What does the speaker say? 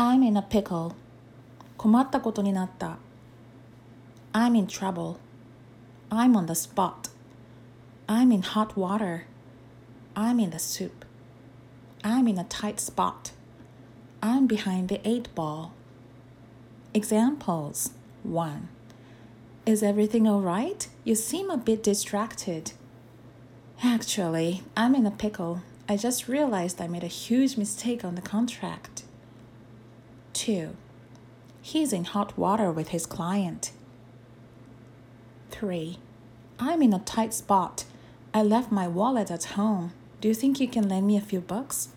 I'm in a pickle. 困ったことになった。I'm in trouble. I'm on the spot. I'm in hot water. I'm in the soup. I'm in a tight spot. I'm behind the eight ball. Examples 1. Is everything alright? You seem a bit distracted. Actually, I'm in a pickle. I just realized I made a huge mistake on the contract. 2. He's in hot water with his client. 3. I'm in a tight spot. I left my wallet at home. Do you think you can lend me a few bucks?